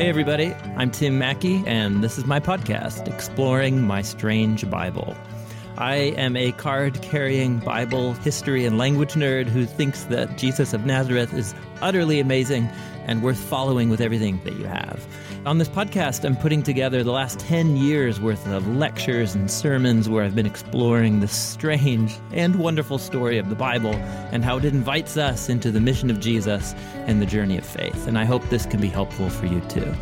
Hey, everybody, I'm Tim Mackie, and this is my podcast, Exploring My Strange Bible. I am a card carrying Bible history and language nerd who thinks that Jesus of Nazareth is utterly amazing and worth following with everything that you have. On this podcast, I'm putting together the last 10 years worth of lectures and sermons where I've been exploring the strange and wonderful story of the Bible and how it invites us into the mission of Jesus and the journey of faith. And I hope this can be helpful for you too.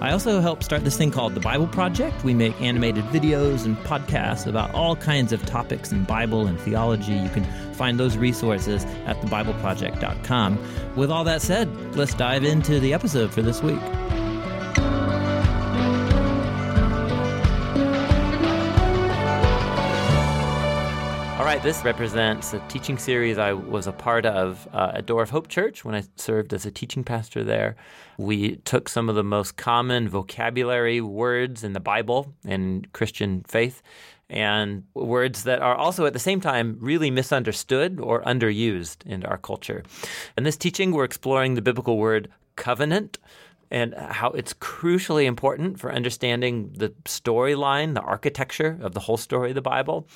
I also help start this thing called the Bible Project. We make animated videos and podcasts about all kinds of topics in Bible and theology. You can find those resources at thebibleproject.com. With all that said, let's dive into the episode for this week. Right, this represents a teaching series I was a part of uh, at Door of Hope Church when I served as a teaching pastor there. We took some of the most common vocabulary words in the Bible and Christian faith and words that are also at the same time really misunderstood or underused in our culture. In this teaching, we're exploring the biblical word covenant and how it's crucially important for understanding the storyline, the architecture of the whole story of the Bible.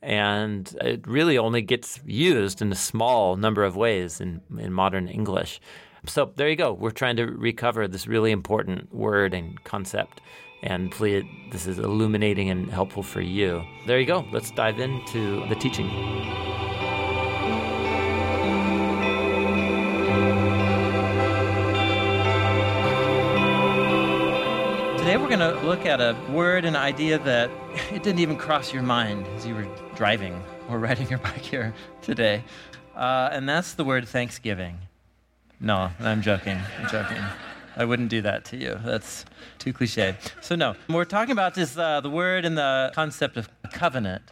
And it really only gets used in a small number of ways in, in modern English. So there you go. We're trying to recover this really important word and concept. And hopefully, this is illuminating and helpful for you. There you go. Let's dive into the teaching. Today we're going to look at a word and idea that it didn't even cross your mind as you were driving or riding your bike here today. Uh, and that's the word Thanksgiving. No, I'm joking. I'm joking. I wouldn't do that to you. That's too cliche. So, no, we're talking about this uh, the word and the concept of covenant.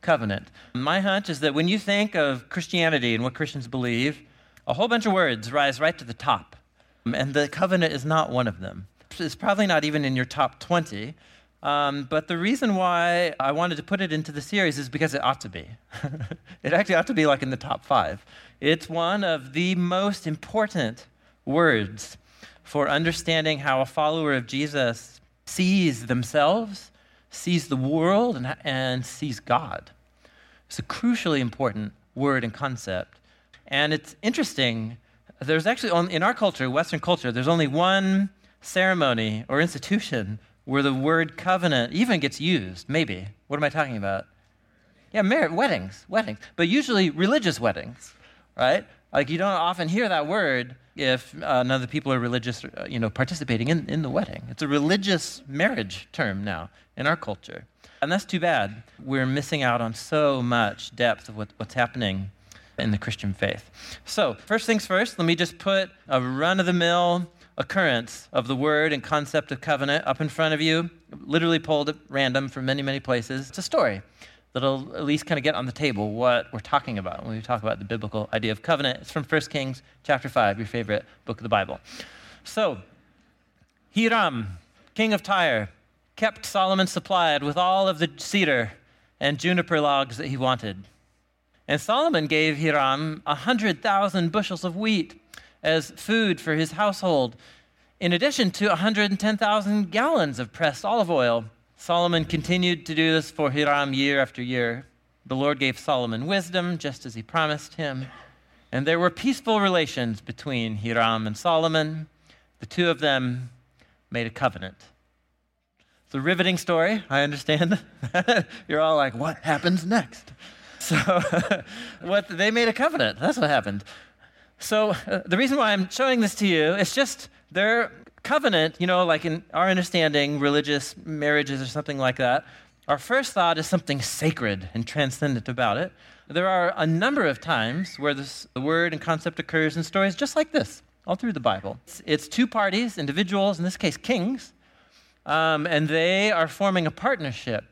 Covenant. My hunch is that when you think of Christianity and what Christians believe, a whole bunch of words rise right to the top. And the covenant is not one of them. It's probably not even in your top 20. Um, but the reason why I wanted to put it into the series is because it ought to be. it actually ought to be like in the top five. It's one of the most important words for understanding how a follower of Jesus sees themselves, sees the world, and, and sees God. It's a crucially important word and concept. And it's interesting. There's actually, in our culture, Western culture, there's only one ceremony or institution where the word covenant even gets used, maybe. What am I talking about? Yeah, weddings, weddings, but usually religious weddings, right? Like you don't often hear that word if uh, none of the people are religious, uh, you know, participating in, in the wedding. It's a religious marriage term now in our culture. And that's too bad. We're missing out on so much depth of what, what's happening in the Christian faith. So, first things first, let me just put a run of the mill occurrence of the word and concept of covenant up in front of you, literally pulled at random from many, many places. It's a story that'll at least kind of get on the table what we're talking about when we talk about the biblical idea of covenant. It's from 1 Kings chapter 5, your favorite book of the Bible. So, Hiram, king of Tyre, kept Solomon supplied with all of the cedar and juniper logs that he wanted. And Solomon gave Hiram a hundred thousand bushels of wheat as food for his household, in addition to 110,000 gallons of pressed olive oil. Solomon continued to do this for Hiram year after year. The Lord gave Solomon wisdom, just as he promised him. And there were peaceful relations between Hiram and Solomon. The two of them made a covenant. It's a riveting story, I understand. You're all like, what happens next? So, what they made a covenant. That's what happened. So, uh, the reason why I'm showing this to you is just their covenant, you know, like in our understanding, religious marriages or something like that. Our first thought is something sacred and transcendent about it. There are a number of times where this, the word and concept occurs in stories just like this, all through the Bible. It's, it's two parties, individuals, in this case, kings, um, and they are forming a partnership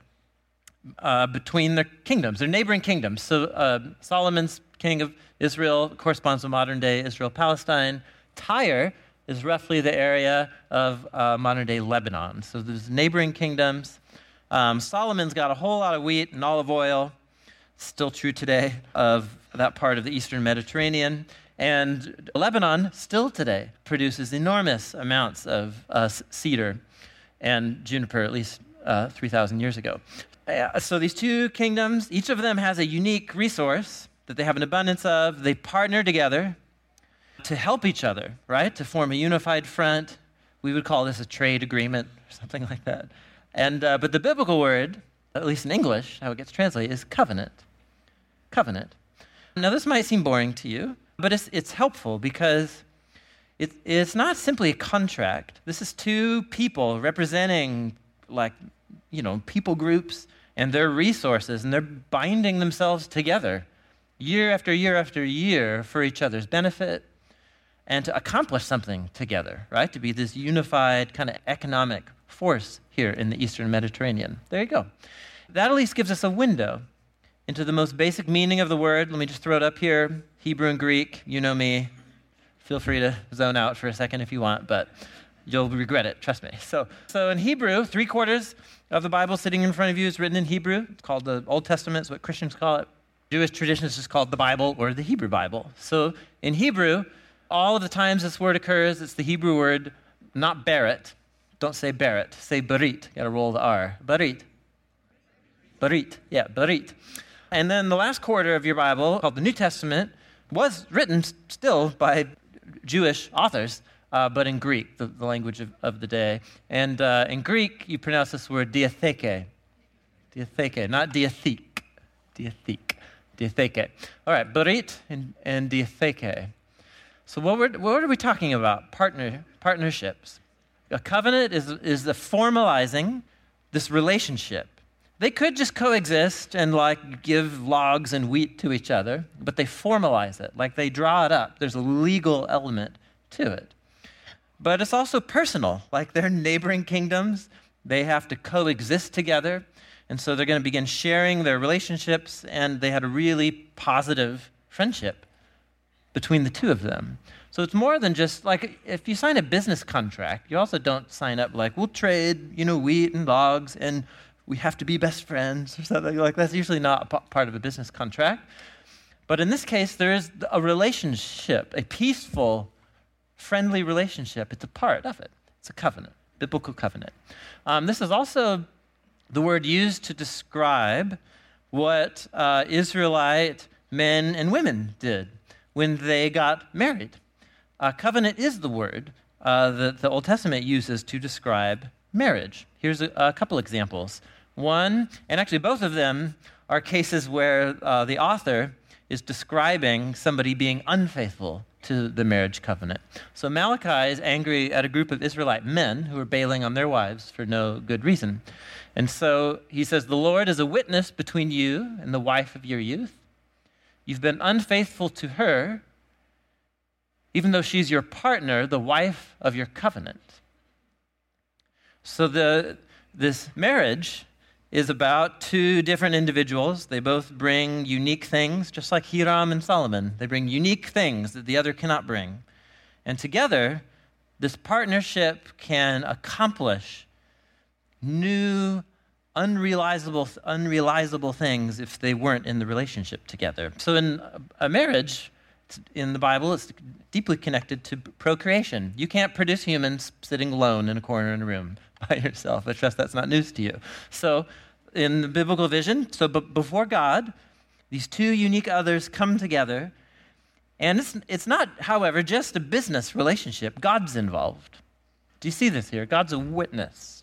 uh, between their kingdoms, their neighboring kingdoms. So uh, Solomon's king of Israel corresponds to modern day Israel Palestine. Tyre is roughly the area of uh, modern day Lebanon. So there's neighboring kingdoms. Um, Solomon's got a whole lot of wheat and olive oil, still true today, of that part of the eastern Mediterranean. And Lebanon still today produces enormous amounts of uh, cedar and juniper, at least uh, 3,000 years ago. Uh, so these two kingdoms, each of them has a unique resource that they have an abundance of. They partner together to help each other, right? To form a unified front. We would call this a trade agreement or something like that. And, uh, but the biblical word, at least in English, how it gets translated, is covenant. Covenant. Now, this might seem boring to you, but it's, it's helpful because it, it's not simply a contract. This is two people representing, like, you know, people groups and their resources, and they're binding themselves together year after year after year for each other's benefit and to accomplish something together, right? To be this unified kind of economic force here in the Eastern Mediterranean. There you go. That at least gives us a window into the most basic meaning of the word. Let me just throw it up here Hebrew and Greek. You know me. Feel free to zone out for a second if you want, but you'll regret it, trust me. So, so in Hebrew, three quarters of the Bible sitting in front of you is written in Hebrew. It's called the Old Testament, it's what Christians call it. Jewish tradition is just called the Bible or the Hebrew Bible. So in Hebrew, all of the times this word occurs, it's the Hebrew word, not Barrett. Don't say Barrett, say Barit. Got to roll the R. Barit. Barit. Yeah, Barit. And then the last quarter of your Bible, called the New Testament, was written still by Jewish authors, uh, but in Greek, the, the language of, of, the day. And uh, in Greek, you pronounce this word diatheke. Diatheke, not diatheke. Diatheke. Diatheke. All right, Barit and, and diatheke. So what, were, what are we talking about? Partner, partnerships. A covenant is, is the formalizing this relationship. They could just coexist and like give logs and wheat to each other, but they formalize it, like they draw it up. There's a legal element to it. But it's also personal, like they're neighboring kingdoms, they have to coexist together. And so they're going to begin sharing their relationships, and they had a really positive friendship between the two of them. So it's more than just like if you sign a business contract, you also don't sign up like we'll trade, you know, wheat and logs and we have to be best friends or something like that's usually not part of a business contract. But in this case, there is a relationship, a peaceful, friendly relationship. It's a part of it. It's a covenant, biblical covenant. Um, this is also the word used to describe what uh, Israelite men and women did when they got married. Uh, covenant is the word uh, that the Old Testament uses to describe marriage. Here's a, a, couple examples. One, and actually both of them are cases where uh, the author is describing somebody being unfaithful to the marriage covenant. So Malachi is angry at a group of Israelite men who are bailing on their wives for no good reason. And so he says, The Lord is a witness between you and the wife of your youth. You've been unfaithful to her, even though she's your partner, the wife of your covenant. So the, this marriage is about two different individuals. They both bring unique things, just like Hiram and Solomon. They bring unique things that the other cannot bring. And together, this partnership can accomplish new, unrealizable, unrealizable things if they weren't in the relationship together. So, in a marriage, in the Bible, it's deeply connected to procreation. You can't produce humans sitting alone in a corner in a room by yourself. I trust that's not news to you. So, in the biblical vision, so b- before God, these two unique others come together. And it's, it's not, however, just a business relationship. God's involved. Do you see this here? God's a witness.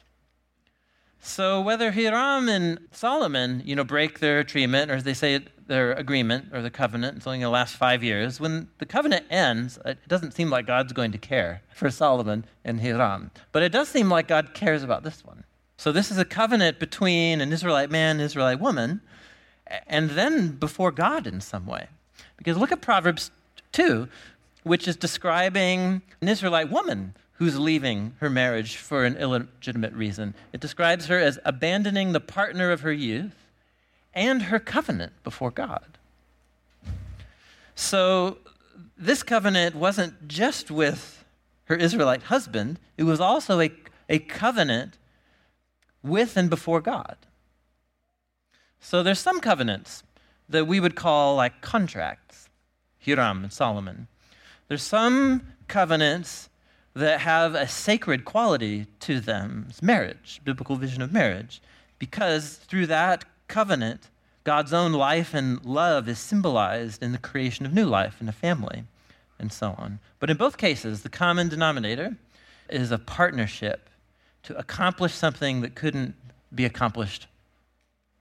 So whether Hiram and Solomon, you know, break their agreement, or they say their agreement or the covenant, it's only going to last five years. When the covenant ends, it doesn't seem like God's going to care for Solomon and Hiram, but it does seem like God cares about this one. So this is a covenant between an Israelite man, and an Israelite woman, and then before God in some way. Because look at Proverbs 2, which is describing an Israelite woman who's leaving her marriage for an illegitimate reason. It describes her as abandoning the partner of her youth and her covenant before God. So, this covenant wasn't just with her Israelite husband, it was also a, a covenant with and before God. So, there's some covenants that we would call like contracts, Hiram and Solomon. There's some covenants that have a sacred quality to them. It's marriage, biblical vision of marriage, because through that covenant, God's own life and love is symbolized in the creation of new life in a family and so on. But in both cases, the common denominator is a partnership to accomplish something that couldn't be accomplished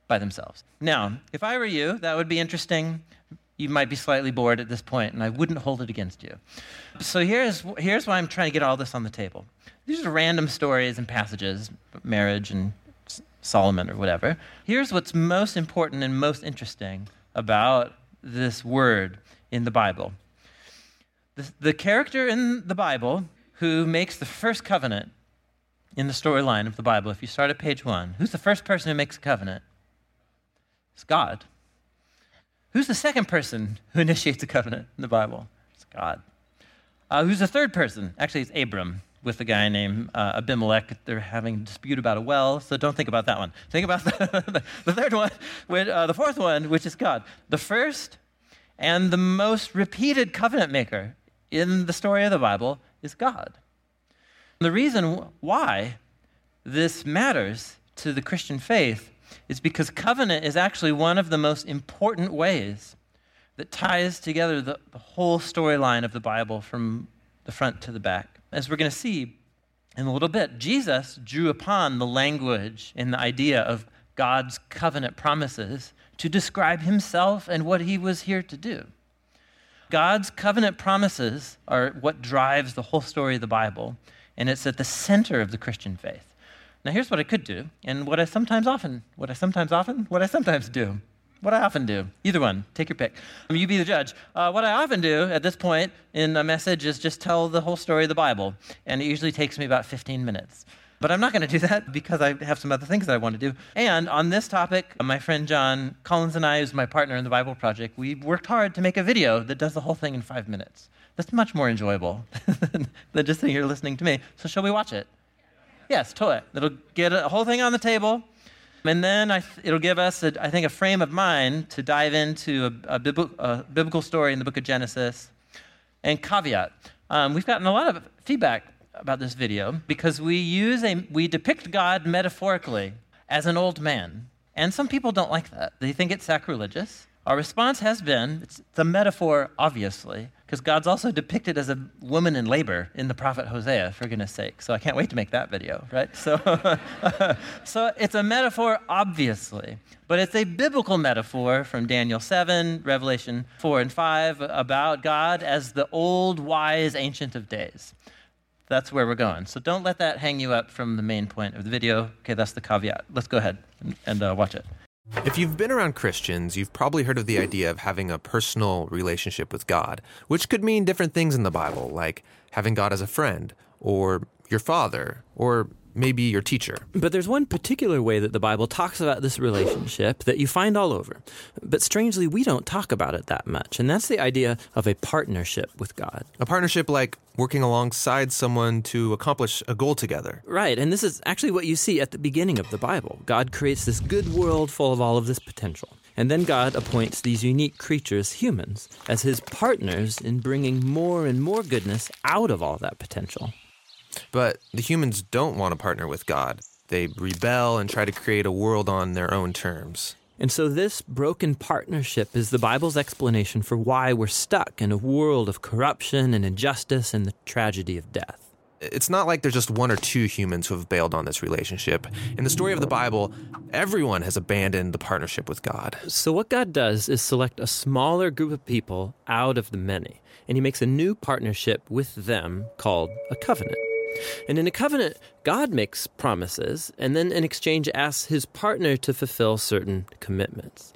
by themselves. Now, if I were you, that would be interesting. You might be slightly bored at this point, and I wouldn't hold it against you. So here's, here's why I'm trying to get all this on the table. These are random stories and passages, marriage and Solomon or whatever. Here's what's most important and most interesting about this word in the Bible. The, the character in the Bible who makes the first covenant in the storyline of the Bible, if you start at page one, who's the first person who makes a covenant? It's God. Who's the second person who initiates a covenant in the Bible? It's God. Uh, who's the third person? Actually, it's Abram with a guy named uh, Abimelech. They're having a dispute about a well, so don't think about that one. Think about the, the third one, which, uh, the fourth one, which is God. The first and the most repeated covenant maker in the story of the Bible is God. The reason why this matters to the Christian faith is because covenant is actually one of the most important ways that ties together the, the whole storyline of the Bible from the front to the back. As we're going to see in a little bit, Jesus drew upon the language and the idea of God's covenant promises to describe himself and what he was here to do. God's covenant promises are what drives the whole story of the Bible, and it's at the center of the Christian faith. Now, here's what I could do, and what I sometimes often, what I sometimes often, what I sometimes do. What I often do. Either one. Take your pick. I mean, you be the judge. Uh, what I often do at this point in a message is just tell the whole story of the Bible. And it usually takes me about 15 minutes. But I'm not going to do that because I have some other things that I want to do. And on this topic, my friend Jon Collins and I, who's my partner in the Bible Project, we worked hard to make a video that does the whole thing in five minutes. That's much more enjoyable than just sitting here listening to me. So, shall we watch it? Yes, toy. it. It'll get a whole thing on the table, and then th- it'll give us, a, I think, a frame of mind to dive into a, a, a, biblical story in the book of Genesis. And caveat: um, we've gotten a lot of feedback about this video because we use a we depict God metaphorically as an old man, and some people don't like that. They think it's sacrilegious. Our response has been it's, it's a metaphor, obviously, because God's also depicted as a woman in labor in the prophet Hosea, for goodness sake. So I can't wait to make that video, right? So, so it's a metaphor, obviously, but it's a biblical metaphor from Daniel 7, Revelation 4 and 5 about God as the old, wise, ancient of days. That's where we're going. So don't let that hang you up from the main point of the video. Okay, that's the caveat. Let's go ahead and, and uh, watch it. If you've been around Christians, you've probably heard of the idea of having a personal relationship with God, which could mean different things in the Bible, like having God as a friend, or your father, or maybe your teacher. But there's one particular way that the Bible talks about this relationship that you find all over. But strangely, we don't talk about it that much. And that's the idea of a partnership with God. A partnership like working alongside someone to accomplish a goal together. Right. And this is actually what you see at the beginning of the Bible. God creates this good world full of all of this potential. And then God appoints these unique creatures, humans, as his partners in bringing more and more goodness out of all that potential. But the humans don't want to partner with God. They rebel and try to create a world on their own terms. And so, this broken partnership is the Bible's explanation for why we're stuck in a world of corruption and injustice and the tragedy of death. It's not like there's just one or two humans who have bailed on this relationship. In the story of the Bible, everyone has abandoned the partnership with God. So, what God does is select a smaller group of people out of the many, and He makes a new partnership with them called a covenant. And in a covenant, God makes promises and then in exchange asks his partner to fulfill certain commitments.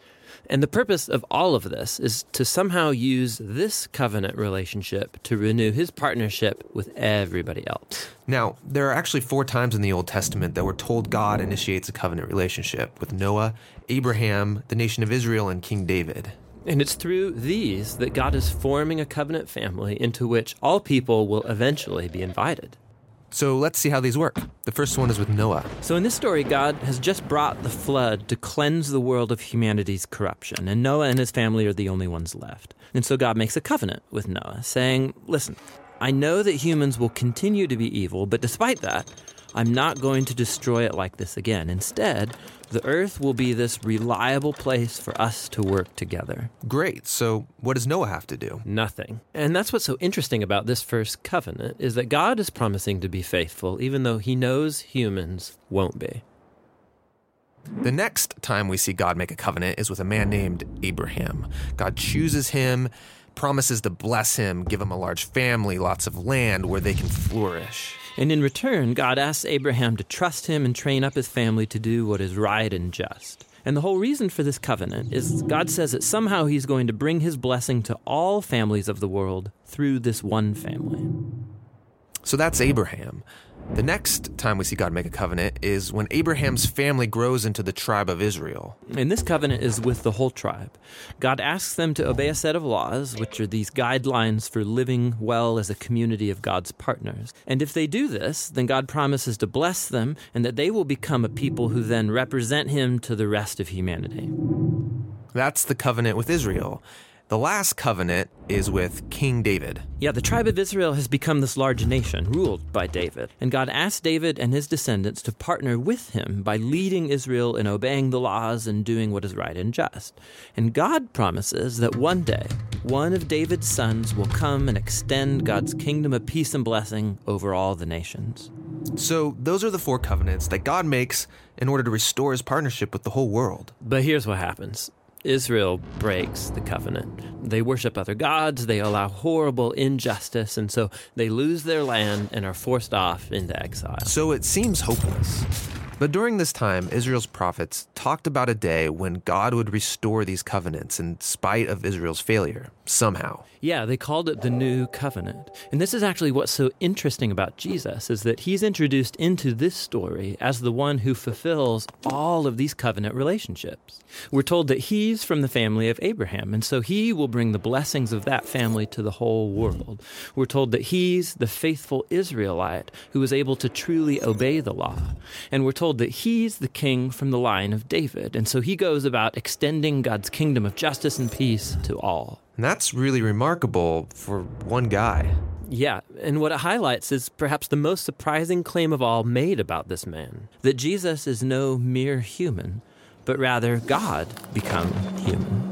And the purpose of all of this is to somehow use this covenant relationship to renew his partnership with everybody else. Now, there are actually four times in the Old Testament that we're told God initiates a covenant relationship with Noah, Abraham, the nation of Israel, and King David. And it's through these that God is forming a covenant family into which all people will eventually be invited. So let's see how these work. The first one is with Noah. So, in this story, God has just brought the flood to cleanse the world of humanity's corruption, and Noah and his family are the only ones left. And so, God makes a covenant with Noah, saying, Listen, I know that humans will continue to be evil, but despite that, I'm not going to destroy it like this again. Instead, the earth will be this reliable place for us to work together. Great. So what does Noah have to do? Nothing. And that's what's so interesting about this first covenant is that God is promising to be faithful even though he knows humans won't be. The next time we see God make a covenant is with a man named Abraham. God chooses him, promises to bless him, give him a large family, lots of land where they can flourish. And in return, God asks Abraham to trust him and train up his family to do what is right and just. And the whole reason for this covenant is God says that somehow he's going to bring his blessing to all families of the world through this one family. So that's Abraham. The next time we see God make a covenant is when Abraham's family grows into the tribe of Israel. And this covenant is with the whole tribe. God asks them to obey a set of laws, which are these guidelines for living well as a community of God's partners. And if they do this, then God promises to bless them and that they will become a people who then represent Him to the rest of humanity. That's the covenant with Israel. The last covenant is with King David. Yeah, the tribe of Israel has become this large nation ruled by David. And God asked David and his descendants to partner with him by leading Israel in obeying the laws and doing what is right and just. And God promises that one day, one of David's sons will come and extend God's kingdom of peace and blessing over all the nations. So, those are the four covenants that God makes in order to restore his partnership with the whole world. But here's what happens Israel breaks the covenant. They worship other gods, they allow horrible injustice, and so they lose their land and are forced off into exile. So it seems hopeless. But during this time, Israel's prophets talked about a day when God would restore these covenants in spite of Israel's failure, somehow. Yeah, they called it the New Covenant. And this is actually what's so interesting about Jesus is that he's introduced into this story as the one who fulfills all of these covenant relationships. We're told that he's from the family of Abraham, and so he will bring the blessings of that family to the whole world. We're told that he's the faithful Israelite who was able to truly obey the law. And we're told that he's the king from the line of David, and so he goes about extending God's kingdom of justice and peace to all. And that's really remarkable for one guy. Yeah, and what it highlights is perhaps the most surprising claim of all made about this man that Jesus is no mere human, but rather God become human.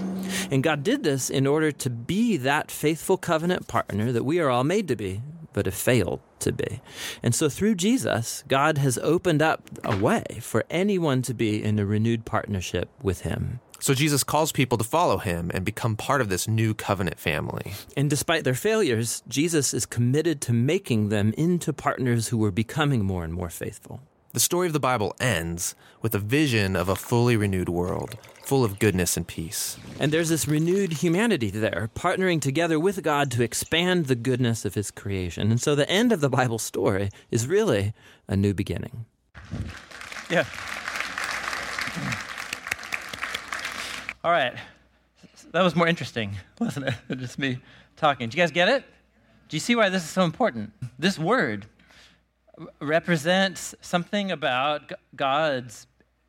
And God did this in order to be that faithful covenant partner that we are all made to be, but have failed to be. And so through Jesus, God has opened up a way for anyone to be in a renewed partnership with Him. So Jesus calls people to follow him and become part of this new covenant family. And despite their failures, Jesus is committed to making them into partners who are becoming more and more faithful. The story of the Bible ends with a vision of a fully renewed world, full of goodness and peace. And there's this renewed humanity there, partnering together with God to expand the goodness of His creation. And so the end of the Bible story is really a new beginning. Yeah. All right. That was more interesting, wasn't it? than Just me talking. Do you guys get it? Do you see why this is so important? This word represents something about God's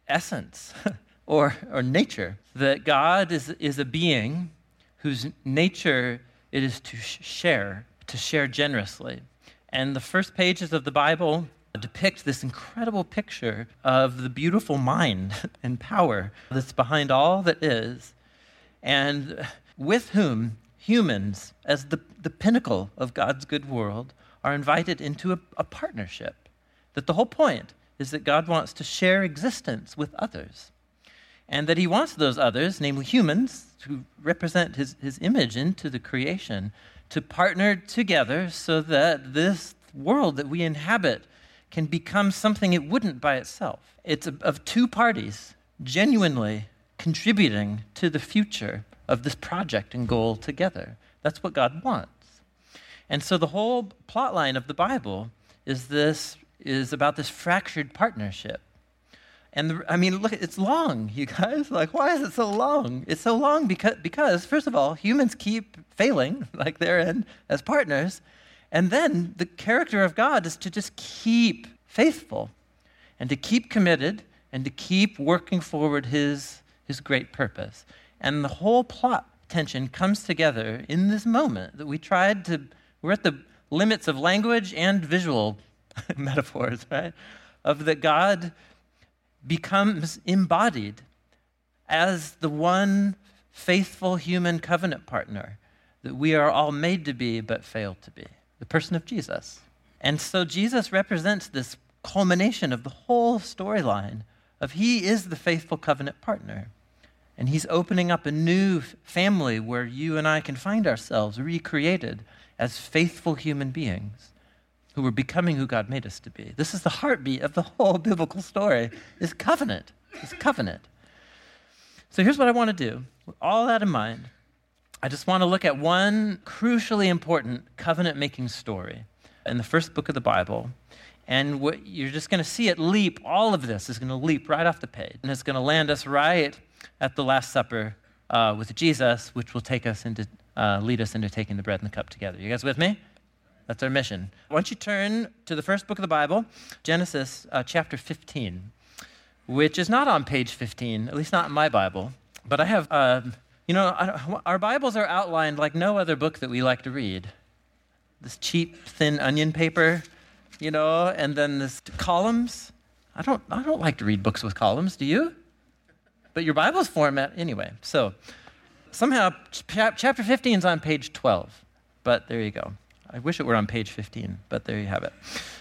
essence or, or nature. That God is, is a being whose nature it is to share, to share generously. And the first pages of the Bible depict this incredible picture of the beautiful mind and power that's behind all that is, and with whom humans, as the, the pinnacle of God's good world, are invited into a, a partnership. That the whole point is that God wants to share existence with others. And that he wants those others, namely humans, to represent his, his image into the creation, to partner together so that this world that we inhabit can become something it wouldn't by itself. It's of two parties genuinely contributing to the future of this project and goal together. That's what God wants. And so the whole plot line of the Bible is this is about this fractured partnership. And the, I mean, look, it's long, you guys. Like, why is it so long? It's so long because, because, first of all, humans keep failing, like they're in as partners. And then the character of God is to just keep faithful and to keep committed and to keep working forward his, his great purpose. And the whole plot tension comes together in this moment that we tried to, we're at the limits of language and visual metaphors, right? Of that God becomes embodied as the one faithful human covenant partner that we are all made to be but fail to be the person of Jesus. And so Jesus represents this culmination of the whole storyline of he is the faithful covenant partner. And he's opening up a new family where you and I can find ourselves recreated as faithful human beings who are becoming who God made us to be. This is the heartbeat of the whole biblical story is covenant. Is covenant. So here's what I want to do. With all that in mind, I just want to look at one crucially important covenant making story in the first book of the Bible. And what you're just going to see it leap, all of this is going to leap right off the page. And it's going to land us right at the Last Supper uh, with Jesus, which will take us into, uh, lead us into taking the bread and the cup together. You guys with me? That's our mission. Why don't you turn to the first book of the Bible, Genesis uh, chapter 15, which is not on page 15, at least not in my Bible. But I have, uh, you know, our Bibles are outlined like no other book that we like to read. This cheap, thin onion paper, you know, and then this columns. I don't, I don't like to read books with columns, do you? But your Bible's format, anyway. So somehow, chapter 15 is on page 12, but there you go. I wish it were on page 15, but there you have it.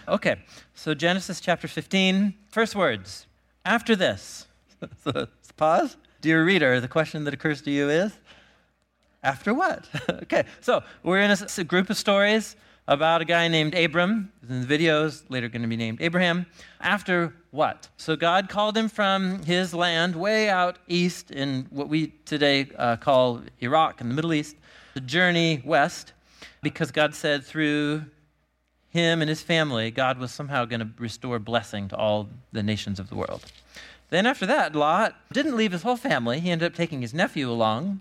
Okay, so Genesis chapter 15, first words. After this, so pause. Dear reader, the question that occurs to you is after what? okay, so we're in a, a, group of stories about a guy named Abram. In the videos, later going to be named Abraham. After what? So God called him from his land way out east in what we today uh, call Iraq in the Middle East, to journey west because God said through him and his family, God was somehow going to restore blessing to all the nations of the world. Then after that, Lot didn't leave his whole family. He ended up taking his nephew along.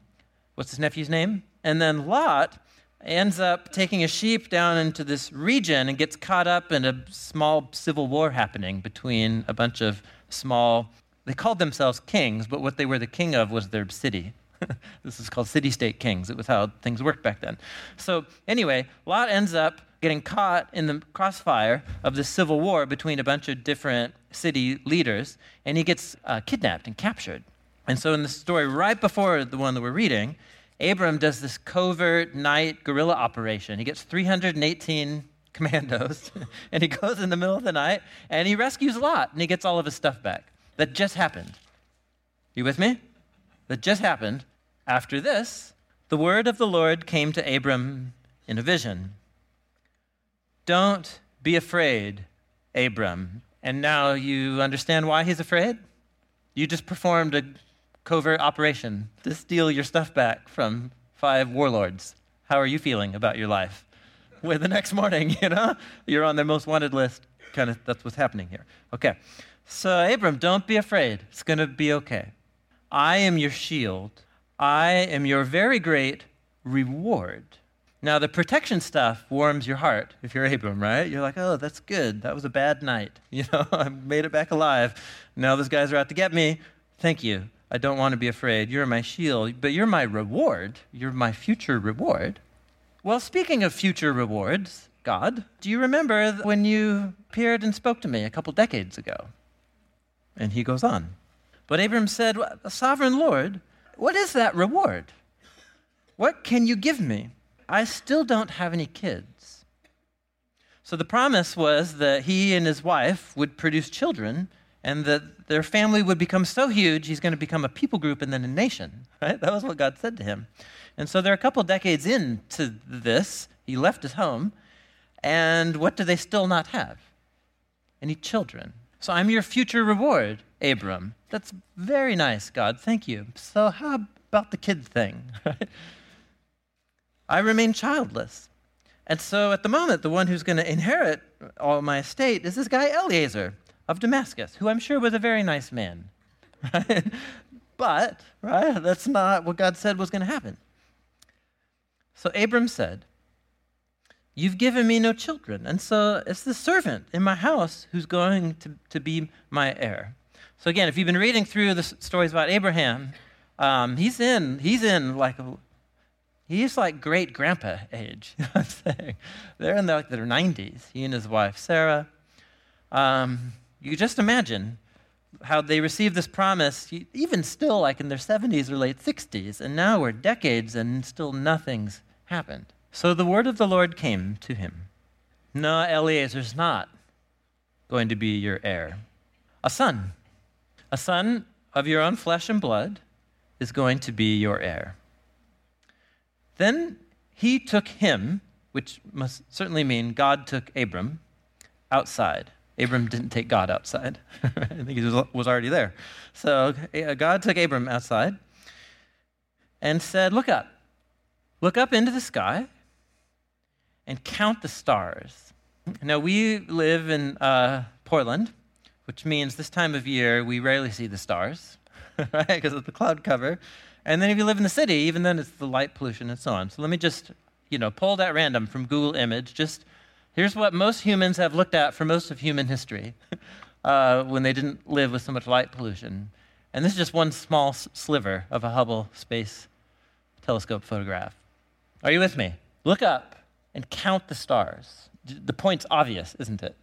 What's his nephew's name? And then Lot ends up taking a sheep down into this region and gets caught up in a small civil war happening between a bunch of small, they called themselves kings, but what they were the king of was their city. this is called city state kings. It was how things worked back then. So, anyway, Lot ends up getting caught in the crossfire of the civil war between a bunch of different city leaders, and he gets uh, kidnapped and captured. And so, in the story right before the one that we're reading, Abram does this covert night guerrilla operation. He gets 318 commandos, and he goes in the middle of the night and he rescues Lot, and he gets all of his stuff back. That just happened. You with me? That just happened. After this, the word of the Lord came to Abram in a vision. Don't be afraid, Abram. And now you understand why he's afraid? You just performed a covert operation to steal your stuff back from five warlords. How are you feeling about your life? With the next morning, you know, you're on their most wanted list. Kind of, that's what's happening here. Okay. So, Abram, don't be afraid. It's going to be okay. I am your shield. I am your very great reward. Now, the protection stuff warms your heart if you're Abram, right? You're like, oh, that's good. That was a bad night. You know, I made it back alive. Now those guys are out to get me. Thank you. I don't want to be afraid. You're my shield, but you're my reward. You're my future reward. Well, speaking of future rewards, God, do you remember when you appeared and spoke to me a couple decades ago? And he goes on. But Abram said, Sovereign Lord, what is that reward? What can you give me? I still don't have any kids. So the promise was that he and his wife would produce children and that their family would become so huge he's going to become a people group and then a nation right that was what god said to him and so they're a couple decades into this he left his home and what do they still not have any children so i'm your future reward abram that's very nice god thank you so how about the kid thing i remain childless and so at the moment the one who's going to inherit all my estate is this guy eliezer of Damascus, who I'm sure was a very nice man. But, right, that's not what God said was going to happen. So Abram said, You've given me no children, and so it's the servant in my house who's going to, to be my heir. So again, if you've been reading through the stories about Abraham, um, he's in he's in like a, he's like great grandpa age. You know what I'm saying? They're in like their 90s. He and his wife Sarah. Um, you just imagine how they received this promise, even still like in their 70s or late 60s, and now we're decades and still nothing's happened. So the word of the Lord came to him No, Eliezer's not going to be your heir. A son, a son of your own flesh and blood, is going to be your heir. Then he took him, which must certainly mean God took Abram, outside. Abram didn't take God outside. I think he was already there. So God took Abram outside and said, Look up. Look up into the sky and count the stars. Now, we live in uh, Portland, which means this time of year we rarely see the stars, right? Because of the cloud cover. And then if you live in the city, even then it's the light pollution and so on. So let me just, you know, pull that random from Google Image. Just here's what most humans have looked at for most of human history uh, when they didn't live with so much light pollution. And this is just one small sliver of a Hubble Space Telescope photograph. Are you with me? Look up and count the stars. The point's obvious, isn't it?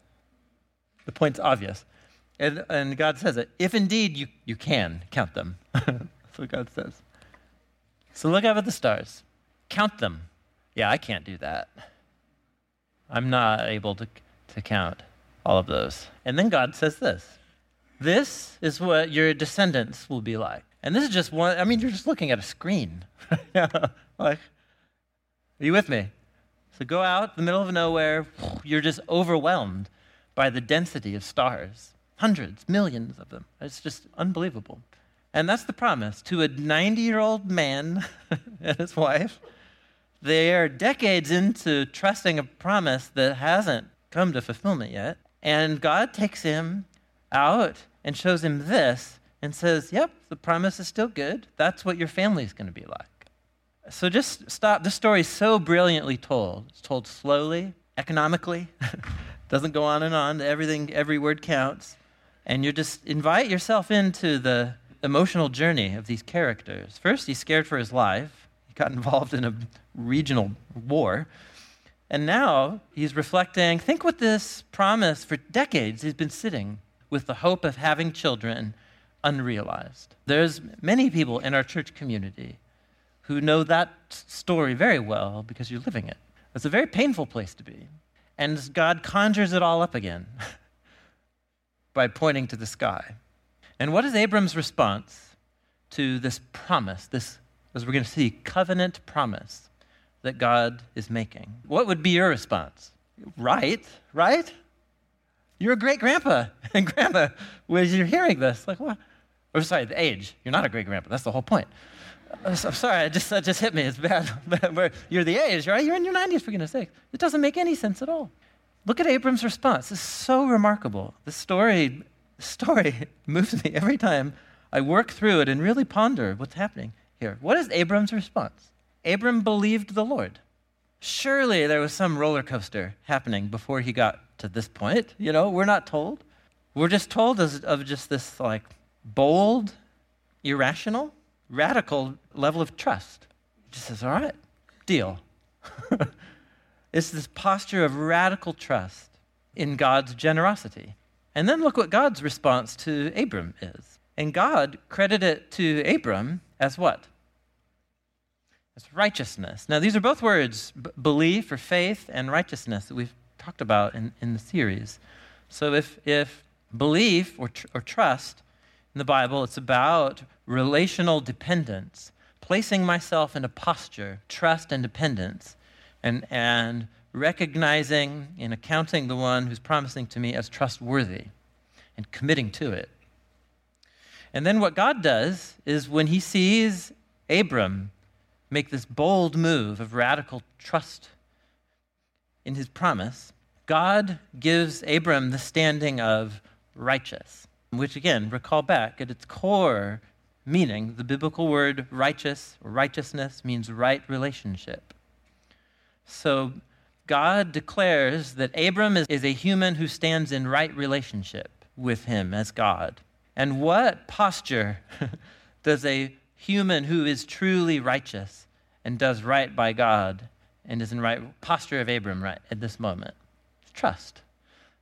The point's obvious. And, and God says it. If indeed you, you can count them. That's what God says. So look up at the stars. Count them. Yeah, I can't do that. I'm not able to, to count all of those. And then God says this This is what your descendants will be like. And this is just one, I mean, you're just looking at a screen. like, are you with me? So go out in the middle of nowhere, you're just overwhelmed by the density of stars. Hundreds, millions of them. It's just unbelievable. And that's the promise to a 90 year old man and his wife. They are decades into trusting a promise that hasn't come to fulfillment yet. And God takes him out and shows him this and says, Yep, the promise is still good. That's what your family is going to be like. So just stop. This story is so brilliantly told. It's told slowly, economically, doesn't go on and on. Everything, every word counts. And you just invite yourself into the emotional journey of these characters. First, he's scared for his life. He got involved in a regional war. And now he's reflecting think what this promise for decades he's been sitting with the hope of having children unrealized. There's many people in our church community who know that story very well because you're living it. It's a very painful place to be. And God conjures it all up again by pointing to the sky. And what is Abram's response to this promise, this, as we're going to see, covenant promise that God is making? What would be your response? Right, right? You're a great grandpa and grandma when you're hearing this. Like, what? Or sorry, the age. You're not a great grandpa. That's the whole point. Uh, I'm sorry, it just, that just hit me. It's bad. You're the age, right? You're in your 90s, for goodness sake. It doesn't make any sense at all. Look at Abram's response. It's so remarkable. The story, story moves me every time I work through it and really ponder what's happening here. What is Abram's response? Abram believed the Lord. Surely there was some roller coaster happening before he got to this point. You know, we're not told. We're just told of just this like bold, irrational, radical level of trust. He just says, All right, deal. it's this posture of radical trust in God's generosity. And then look what God's response to Abram is. And God credited it to Abram as what? As righteousness. Now, these are both words b- belief or faith and righteousness that we've talked about in, in the series. So, if, if belief or, tr- or trust in the Bible, it's about relational dependence, placing myself in a posture, trust and dependence, and, and recognizing and accounting the one who's promising to me as trustworthy and committing to it. And then what God does is when he sees Abram make this bold move of radical trust in his promise, God gives Abram the standing of righteous which again, recall back, at its core meaning, the biblical word righteous, righteousness means right relationship. So God declares that Abram is, is a human who stands in right relationship with him as God. And what posture does a human who is truly righteous and does right by God and is in right posture of Abram right at this moment? Trust.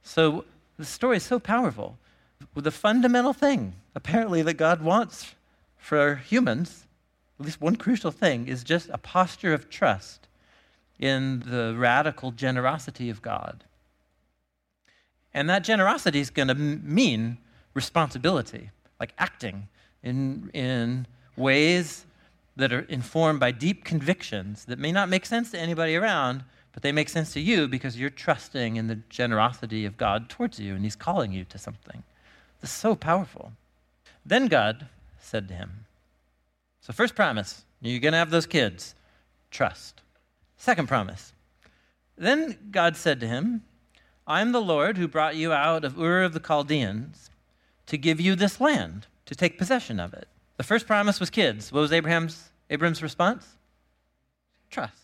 So the story is so powerful. The fundamental thing, apparently, that God wants for humans, at least one crucial thing, is just a posture of trust in the radical generosity of God. And that generosity is going to mean responsibility, like acting in, in ways that are informed by deep convictions that may not make sense to anybody around, but they make sense to you because you're trusting in the generosity of God towards you and He's calling you to something. This is so powerful. Then God said to him, So, first promise, you're going to have those kids. Trust. Second promise. Then God said to him, I am the Lord who brought you out of Ur of the Chaldeans to give you this land, to take possession of it. The first promise was kids. What was Abraham's, Abraham's response? Trust.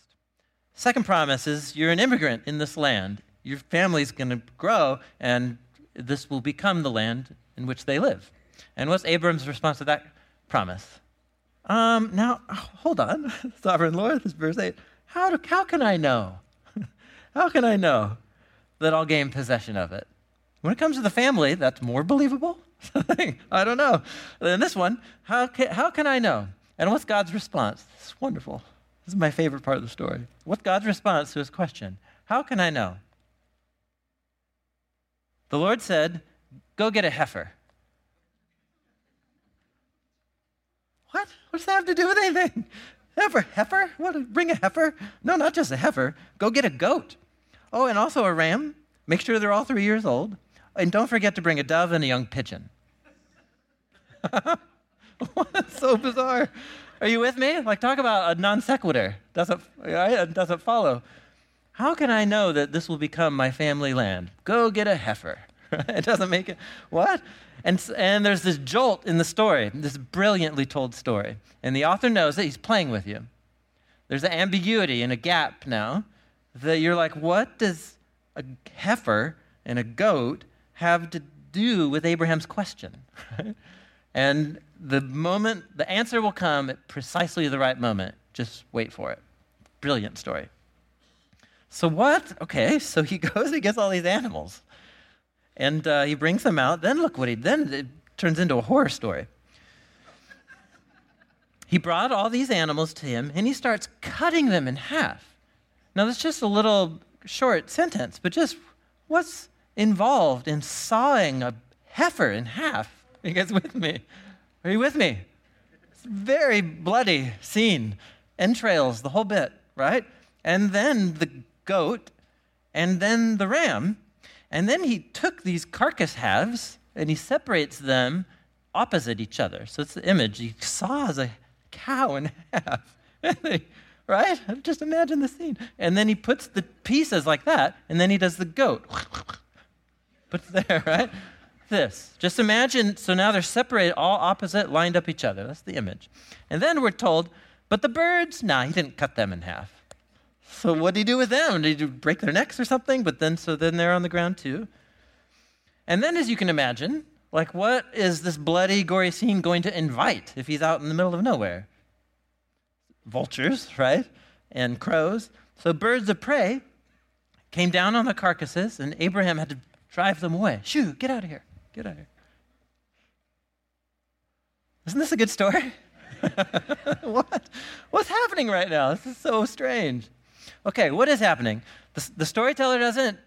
Second promise is you're an immigrant in this land. Your family's going to grow, and this will become the land in which they live. And what's Abraham's response to that promise? Um, now, hold on, sovereign Lord, this verse 8. How, do, how can I know? how can I know that I'll gain possession of it? When it comes to the family, that's more believable. I don't know. In this one, how can, how can I know? And what's God's response? It's wonderful. This is my favorite part of the story. What's God's response to his question? How can I know? The Lord said, Go get a heifer. What? What does that have to do with anything? Heifer, heifer? What? Bring a heifer? No, not just a heifer. Go get a goat. Oh, and also a ram. Make sure they're all three years old. And don't forget to bring a dove and a young pigeon. That's so bizarre. Are you with me? Like, talk about a non sequitur. Doesn't, right? doesn't follow. How can I know that this will become my family land? Go get a heifer. it doesn't make it. What? And, and there's this jolt in the story, this brilliantly told story. And the author knows that he's playing with you. There's an ambiguity and a gap now that you're like, what does a heifer and a goat have to do with Abraham's question? and the moment, the answer will come at precisely the right moment. Just wait for it. Brilliant story. So, what? Okay, so he goes, he gets all these animals and uh, he brings them out. Then look what he then it turns into a horror story. He brought all these animals to him and he starts cutting them in half. Now that's just a little short sentence, but just what's involved in sawing a heifer in half? Are you guys with me? Are you with me? It's a very bloody scene, entrails, the whole bit, right? And then the goat, and then the ram, and then he took these carcass halves and he separates them opposite each other. So it's the image. He saws a cow in half. right? Just imagine the scene. And then he puts the pieces like that, and then he does the goat. Puts there, right? This. Just imagine, so now they're separated, all opposite, lined up each other. That's the image. And then we're told, but the birds, nah, he didn't cut them in half. So what did he do with them? Did he break their necks or something? But then, so then they're on the ground too. And then, as you can imagine, like what is this bloody, gory scene going to invite if he's out in the middle of nowhere? Vultures, right? And crows. So birds of prey came down on the carcasses, and Abraham had to drive them away. Shoo, get out of here. Get out of here. Isn't this a good story? what? What's happening right now? This is so strange. Okay, what is happening? The, the storyteller doesn't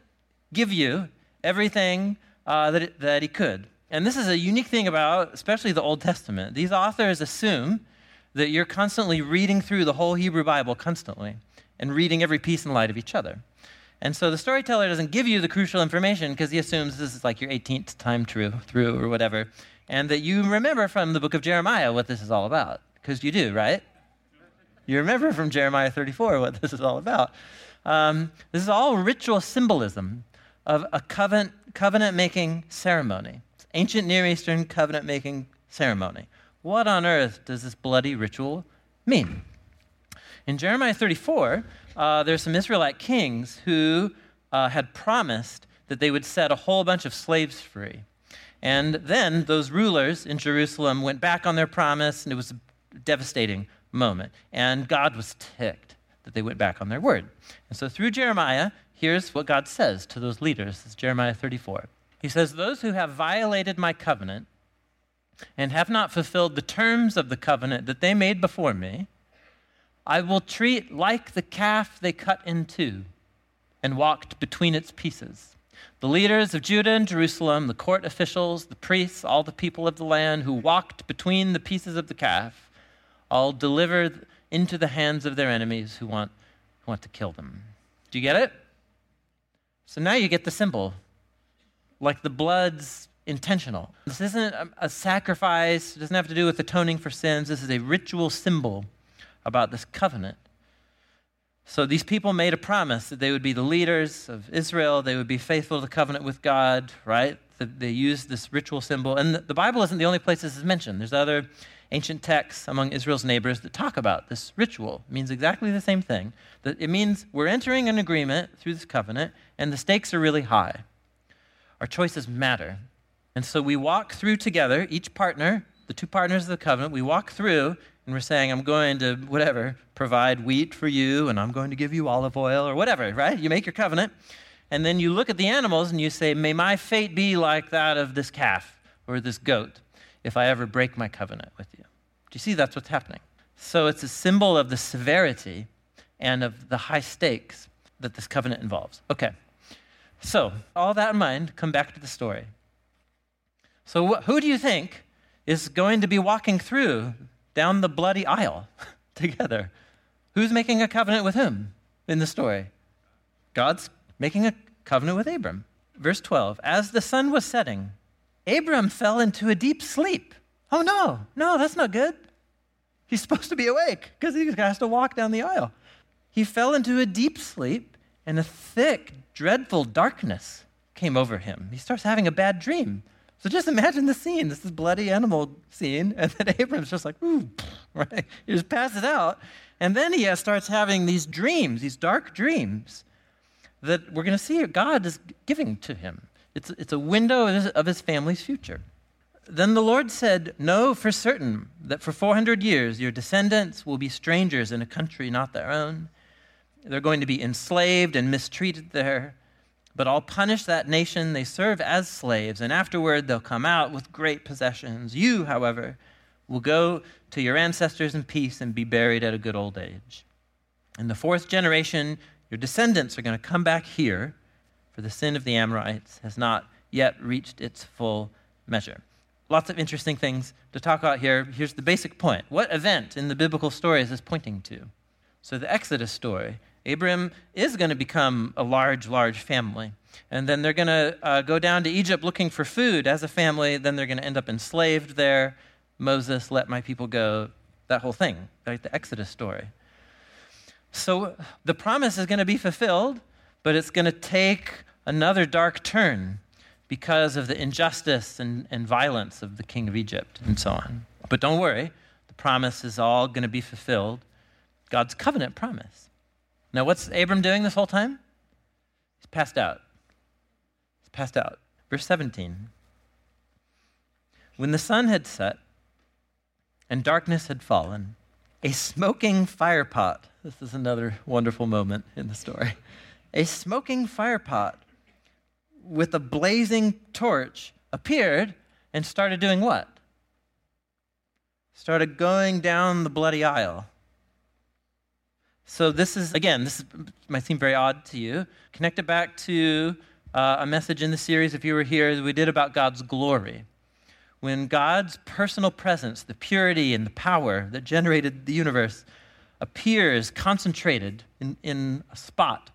give you everything uh, that, that he could. And this is a unique thing about, especially the Old Testament. These authors assume that you're constantly reading through the whole Hebrew Bible constantly and reading every piece in light of each other. And so the storyteller doesn't give you the crucial information because he assumes this is like your 18th time through, through or whatever, and that you remember from the book of Jeremiah what this is all about. Because you do, right? You remember from Jeremiah 34 what this is all about. Um, this is all ritual symbolism of a covenant, covenant making ceremony. It's ancient Near Eastern covenant making ceremony. What on earth does this bloody ritual mean? In Jeremiah 34, uh, there's some Israelite kings who uh, had promised that they would set a whole bunch of slaves free. And then those rulers in Jerusalem went back on their promise, and it was devastating moment. And God was ticked that they went back on their word. And so through Jeremiah, here's what God says to those leaders. This is Jeremiah 34. He says, Those who have violated my covenant and have not fulfilled the terms of the covenant that they made before me, I will treat like the calf they cut in two and walked between its pieces. The leaders of Judah and Jerusalem, the court officials, the priests, all the people of the land who walked between the pieces of the calf, all delivered into the hands of their enemies who want, who want to kill them. Do you get it? So now you get the symbol. Like the blood's intentional. This isn't a, a sacrifice, it doesn't have to do with atoning for sins. This is a ritual symbol about this covenant. So these people made a promise that they would be the leaders of Israel, they would be faithful to the covenant with God, right? They used this ritual symbol. And the Bible isn't the only place this is mentioned. There's other ancient texts among Israel's neighbors that talk about this ritual. It means exactly the same thing. It means we're entering an agreement through this covenant, and the stakes are really high. Our choices matter. And so we walk through together, each partner, the two partners of the covenant, we walk through and we're saying, I'm going to, whatever, provide wheat for you, and I'm going to give you olive oil, or whatever, right? You make your covenant. And then you look at the animals and you say, May my fate be like that of this calf or this goat if I ever break my covenant with you. Do you see that's what's happening? So it's a symbol of the severity and of the high stakes that this covenant involves. Okay. So, all that in mind, come back to the story. So, wh- who do you think is going to be walking through down the bloody aisle together? Who's making a covenant with whom in the story? God's making a covenant with Abram. Verse 12 As the sun was setting, Abram fell into a deep sleep. Oh, no, no, that's not good. He's supposed to be awake because he has to walk down the aisle. He fell into a deep sleep, and a thick, dreadful darkness came over him. He starts having a bad dream. So just imagine the scene. This is bloody animal scene, and then Abram's just like, ooh, right? He just passes out. And then he starts having these dreams, these dark dreams that we're going to see God is giving to him. It's, it's a window of his, of his family's future. Then the Lord said, Know for certain that for 400 years your descendants will be strangers in a country not their own. They're going to be enslaved and mistreated there. But I'll punish that nation they serve as slaves, and afterward they'll come out with great possessions. You, however, will go to your ancestors in peace and be buried at a good old age. In the fourth generation, your descendants are going to come back here for the sin of the Amorites has not yet reached its full measure. Lots of interesting things to talk about here. Here's the basic point. What event in the biblical story is this pointing to? So, the Exodus story. Abram is going to become a large, large family. And then they're going to uh, go down to Egypt looking for food as a family. Then they're going to end up enslaved there. Moses, let my people go. That whole thing, like the Exodus story. So the promise is going to be fulfilled, but it's going to take another dark turn because of the injustice and, and violence of the king of Egypt and so on. But don't worry, the promise is all going to be fulfilled. God's covenant promise. Now, what's Abram doing this whole time? He's passed out. He's passed out. Verse 17. When the sun had set and darkness had fallen, a smoking firepot, this is another wonderful moment in the story, a smoking firepot with a blazing torch appeared and started doing what? Started going down the bloody aisle. So, this is, again, this might seem very odd to you. Connect it back to uh, a message in the series, if you were here, we did about God's glory. When God's personal presence, the purity and the power that generated the universe, appears concentrated in, in a spot,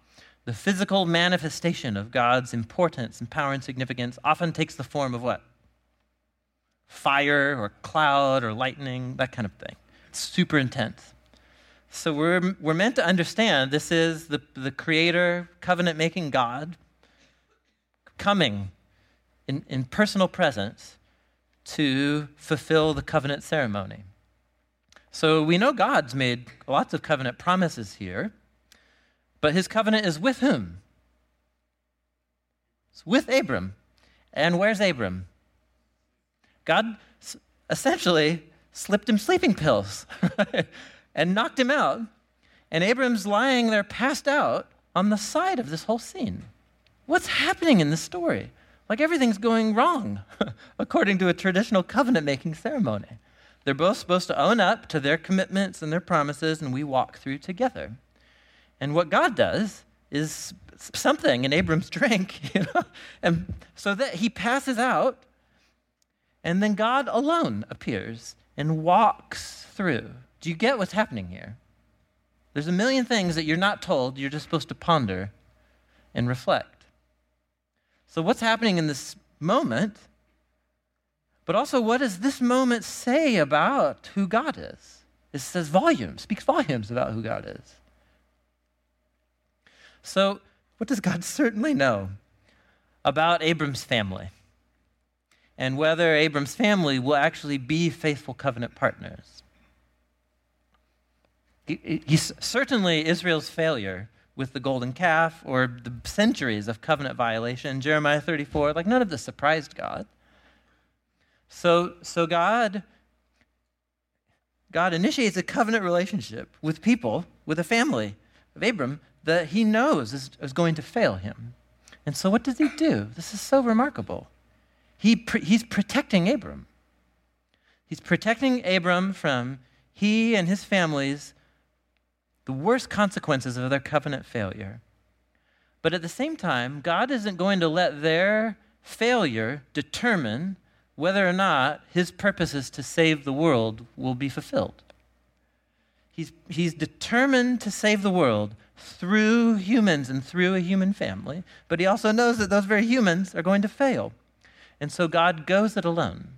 the physical manifestation of God's importance and power and significance often takes the form of what? Fire or cloud or lightning, that kind of thing. It's super intense. So we're, we're meant to understand this is the, the creator, covenant making God coming in, in personal presence to fulfill the covenant ceremony. So we know God's made lots of covenant promises here, but his covenant is with whom? It's with Abram. And where's Abram? God essentially slipped him sleeping pills and knocked him out. And Abram's lying there passed out on the side of this whole scene. What's happening in this story? Like everything's going wrong, according to a traditional covenant making ceremony. They're both supposed to own up to their commitments and their promises, and we walk through together. And what God does is something in Abram's drink, you know, and so that he passes out, and then God alone appears and walks through. Do you get what's happening here? There's a million things that you're not told, you're just supposed to ponder and reflect. So, what's happening in this moment? But also, what does this moment say about who God is? It says volumes, speaks volumes about who God is. So, what does God certainly know about Abram's family? And whether Abram's family will actually be faithful covenant partners? He's certainly Israel's failure with the golden calf or the centuries of covenant violation. Jeremiah 34, like none of this surprised God. So, so God, God initiates a covenant relationship with people, with a family of Abram that he knows is, is going to fail him. And so what does he do? This is so remarkable. He, he's protecting Abram. He's protecting Abram from he and his family's the worst consequences of their covenant failure. But at the same time, God isn't going to let their failure determine whether or not his purposes to save the world will be fulfilled. He's, he's determined to save the world through humans and through a human family, but he also knows that those very humans are going to fail. And so God goes it alone.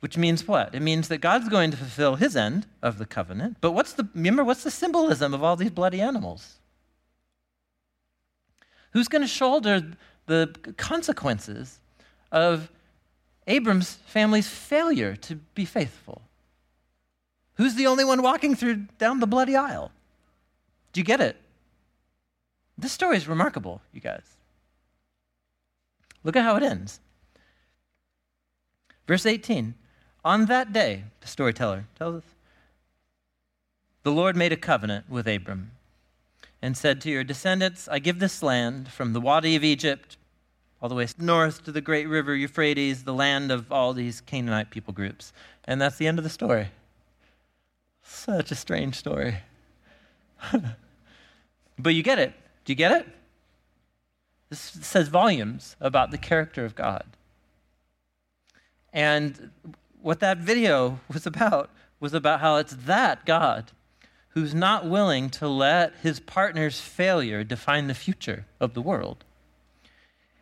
Which means what? It means that God's going to fulfill his end of the covenant. But what's the remember what's the symbolism of all these bloody animals? Who's going to shoulder the consequences of Abram's family's failure to be faithful? Who's the only one walking through down the bloody aisle? Do you get it? This story is remarkable, you guys. Look at how it ends. Verse 18 on that day, the storyteller tells us, the Lord made a covenant with Abram and said to your descendants, I give this land from the Wadi of Egypt all the way north to the great river Euphrates, the land of all these Canaanite people groups. And that's the end of the story. Such a strange story. but you get it. Do you get it? This says volumes about the character of God. And what that video was about was about how it's that God who's not willing to let his partner's failure define the future of the world.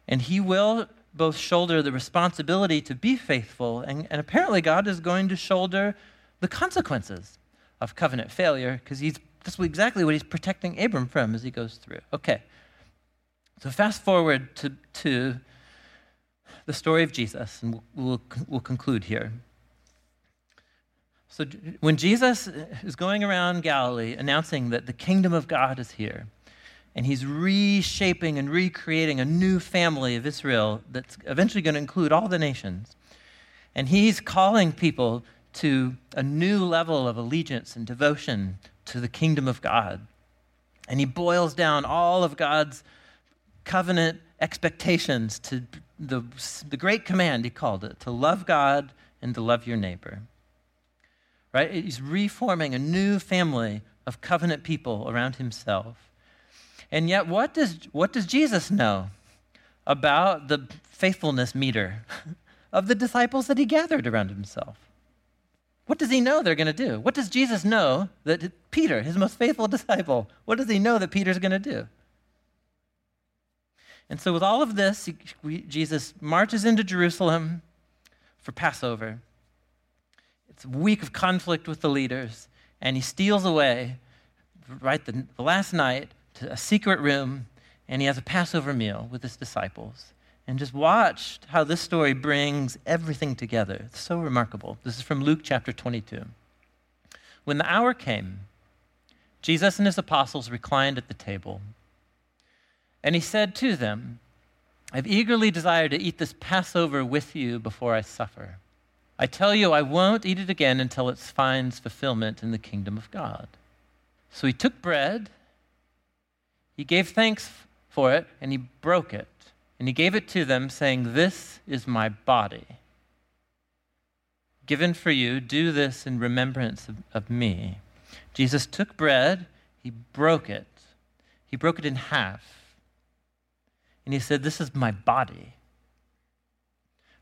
And he will both shoulder the responsibility to be faithful, and, and apparently God is going to shoulder the consequences of covenant failure because he's that's exactly what he's protecting Abram from as he goes through. Okay. So fast forward to, to the story of Jesus, and we'll, we'll, we'll conclude here. So when Jesus is going around Galilee announcing that the kingdom of God is here, and he's reshaping and recreating a new family of Israel that's eventually going to include all the nations, and he's calling people to a new level of allegiance and devotion to the kingdom of God. And he boils down all of God's covenant expectations to the, the great command, he called it, to love God and to love your neighbor right? He's reforming a new family of covenant people around himself. And yet, what does, what does Jesus know about the faithfulness meter of the disciples that he gathered around himself? What does he know they're going to do? What does Jesus know that Peter, his most faithful disciple, what does he know that Peter's going to do? And so, with all of this, he, we, Jesus marches into Jerusalem for Passover. It's a week of conflict with the leaders, and he steals away, right the, the last night, to a secret room, and he has a Passover meal with his disciples. And just watch how this story brings everything together. It's so remarkable. This is from Luke chapter 22. When the hour came, Jesus and his apostles reclined at the table. And he said to them, I've eagerly desired to eat this Passover with you before I suffer. I tell you, I won't eat it again until it finds fulfillment in the kingdom of God. So he took bread, he gave thanks for it, and he broke it. And he gave it to them, saying, This is my body. Given for you, do this in remembrance of, of me. Jesus took bread, he broke it, he broke it in half, and he said, This is my body.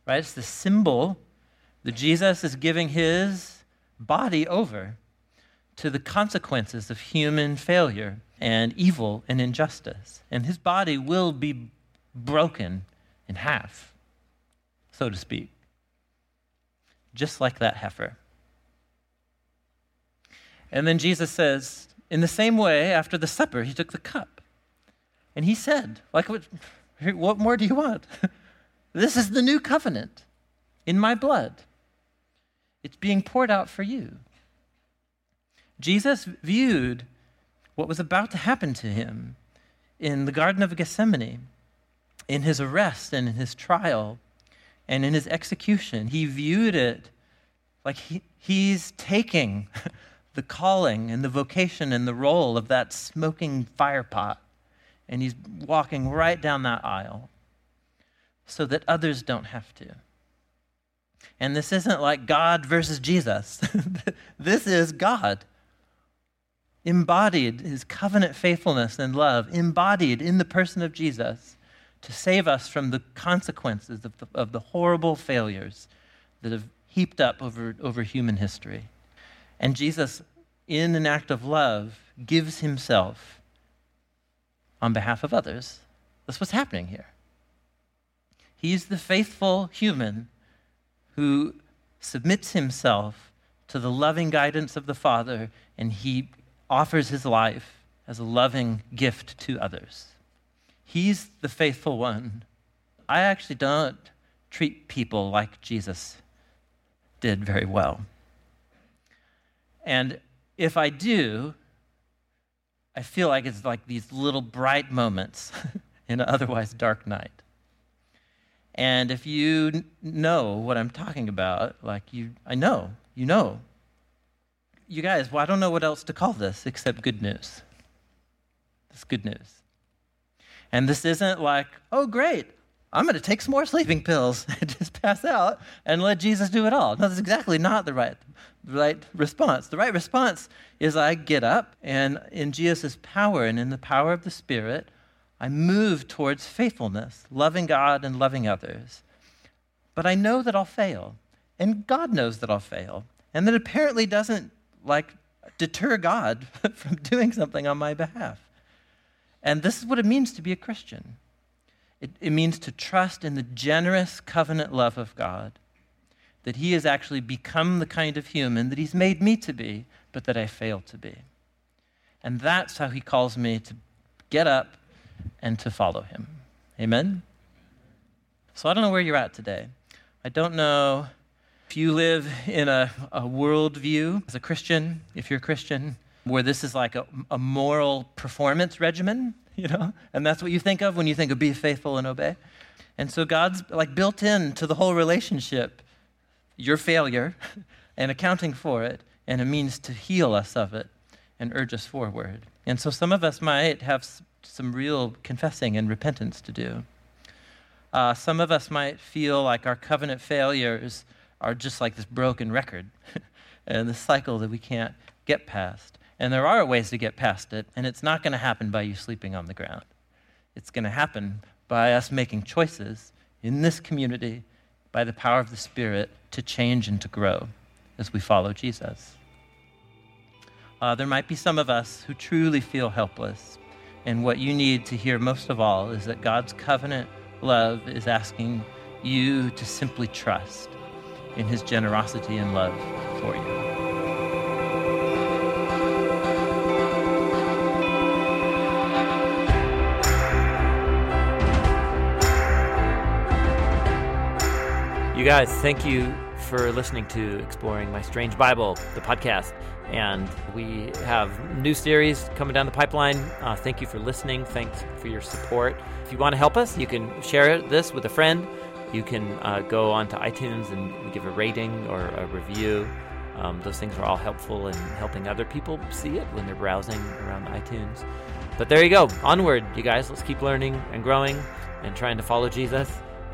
Right? It's the symbol that Jesus is giving his body over to the consequences of human failure and evil and injustice. And his body will be broken in half, so to speak, just like that heifer. And then Jesus says, in the same way, after the supper, he took the cup. And he said, like, what, what more do you want? this is the new covenant in my blood. It's being poured out for you. Jesus viewed what was about to happen to him in the Garden of Gethsemane, in his arrest and in his trial and in his execution. He viewed it like he, he's taking the calling and the vocation and the role of that smoking firepot, and he's walking right down that aisle so that others don't have to. And this isn't like God versus Jesus. this is God embodied his covenant faithfulness and love, embodied in the person of Jesus to save us from the consequences of the, of the horrible failures that have heaped up over, over human history. And Jesus, in an act of love, gives himself on behalf of others. That's what's happening here. He's the faithful human who submits himself to the loving guidance of the Father, and he offers his life as a loving gift to others. He's the faithful one. I actually don't treat people like Jesus did very well. And if I do, I feel like it's like these little bright moments in an otherwise dark night. And if you know what I'm talking about, like you, I know, you know you guys, well, I don't know what else to call this except good news. It's good news. And this isn't like, oh, great, I'm going to take some more sleeping pills and just pass out and let Jesus do it all. No, that's exactly not the right, the right response. The right response is I get up and in Jesus' power and in the power of the Spirit, I move towards faithfulness, loving God and loving others. But I know that I'll fail, and God knows that I'll fail, and that apparently doesn't like deter God from doing something on my behalf. And this is what it means to be a Christian it, it means to trust in the generous covenant love of God, that He has actually become the kind of human that He's made me to be, but that I fail to be. And that's how He calls me to get up and to follow Him. Amen? So I don't know where you're at today. I don't know if you live in a, a worldview as a Christian, if you're a Christian, where this is like a, a moral performance regimen, you know, and that's what you think of when you think of be faithful and obey. And so God's like built into the whole relationship your failure and accounting for it and a means to heal us of it and urge us forward. And so some of us might have some real confessing and repentance to do. Uh, some of us might feel like our covenant failures are just like this broken record and the cycle that we can't get past. And there are ways to get past it, and it's not going to happen by you sleeping on the ground. It's going to happen by us making choices in this community by the power of the Spirit to change and to grow as we follow Jesus. Uh, there might be some of us who truly feel helpless, and what you need to hear most of all is that God's covenant love is asking you to simply trust in his generosity and love for you. Guys, thank you for listening to Exploring My Strange Bible, the podcast. And we have new series coming down the pipeline. Uh, thank you for listening. Thanks for your support. If you want to help us, you can share this with a friend. You can uh, go onto iTunes and give a rating or a review. Um, those things are all helpful in helping other people see it when they're browsing around iTunes. But there you go. Onward, you guys. Let's keep learning and growing and trying to follow Jesus.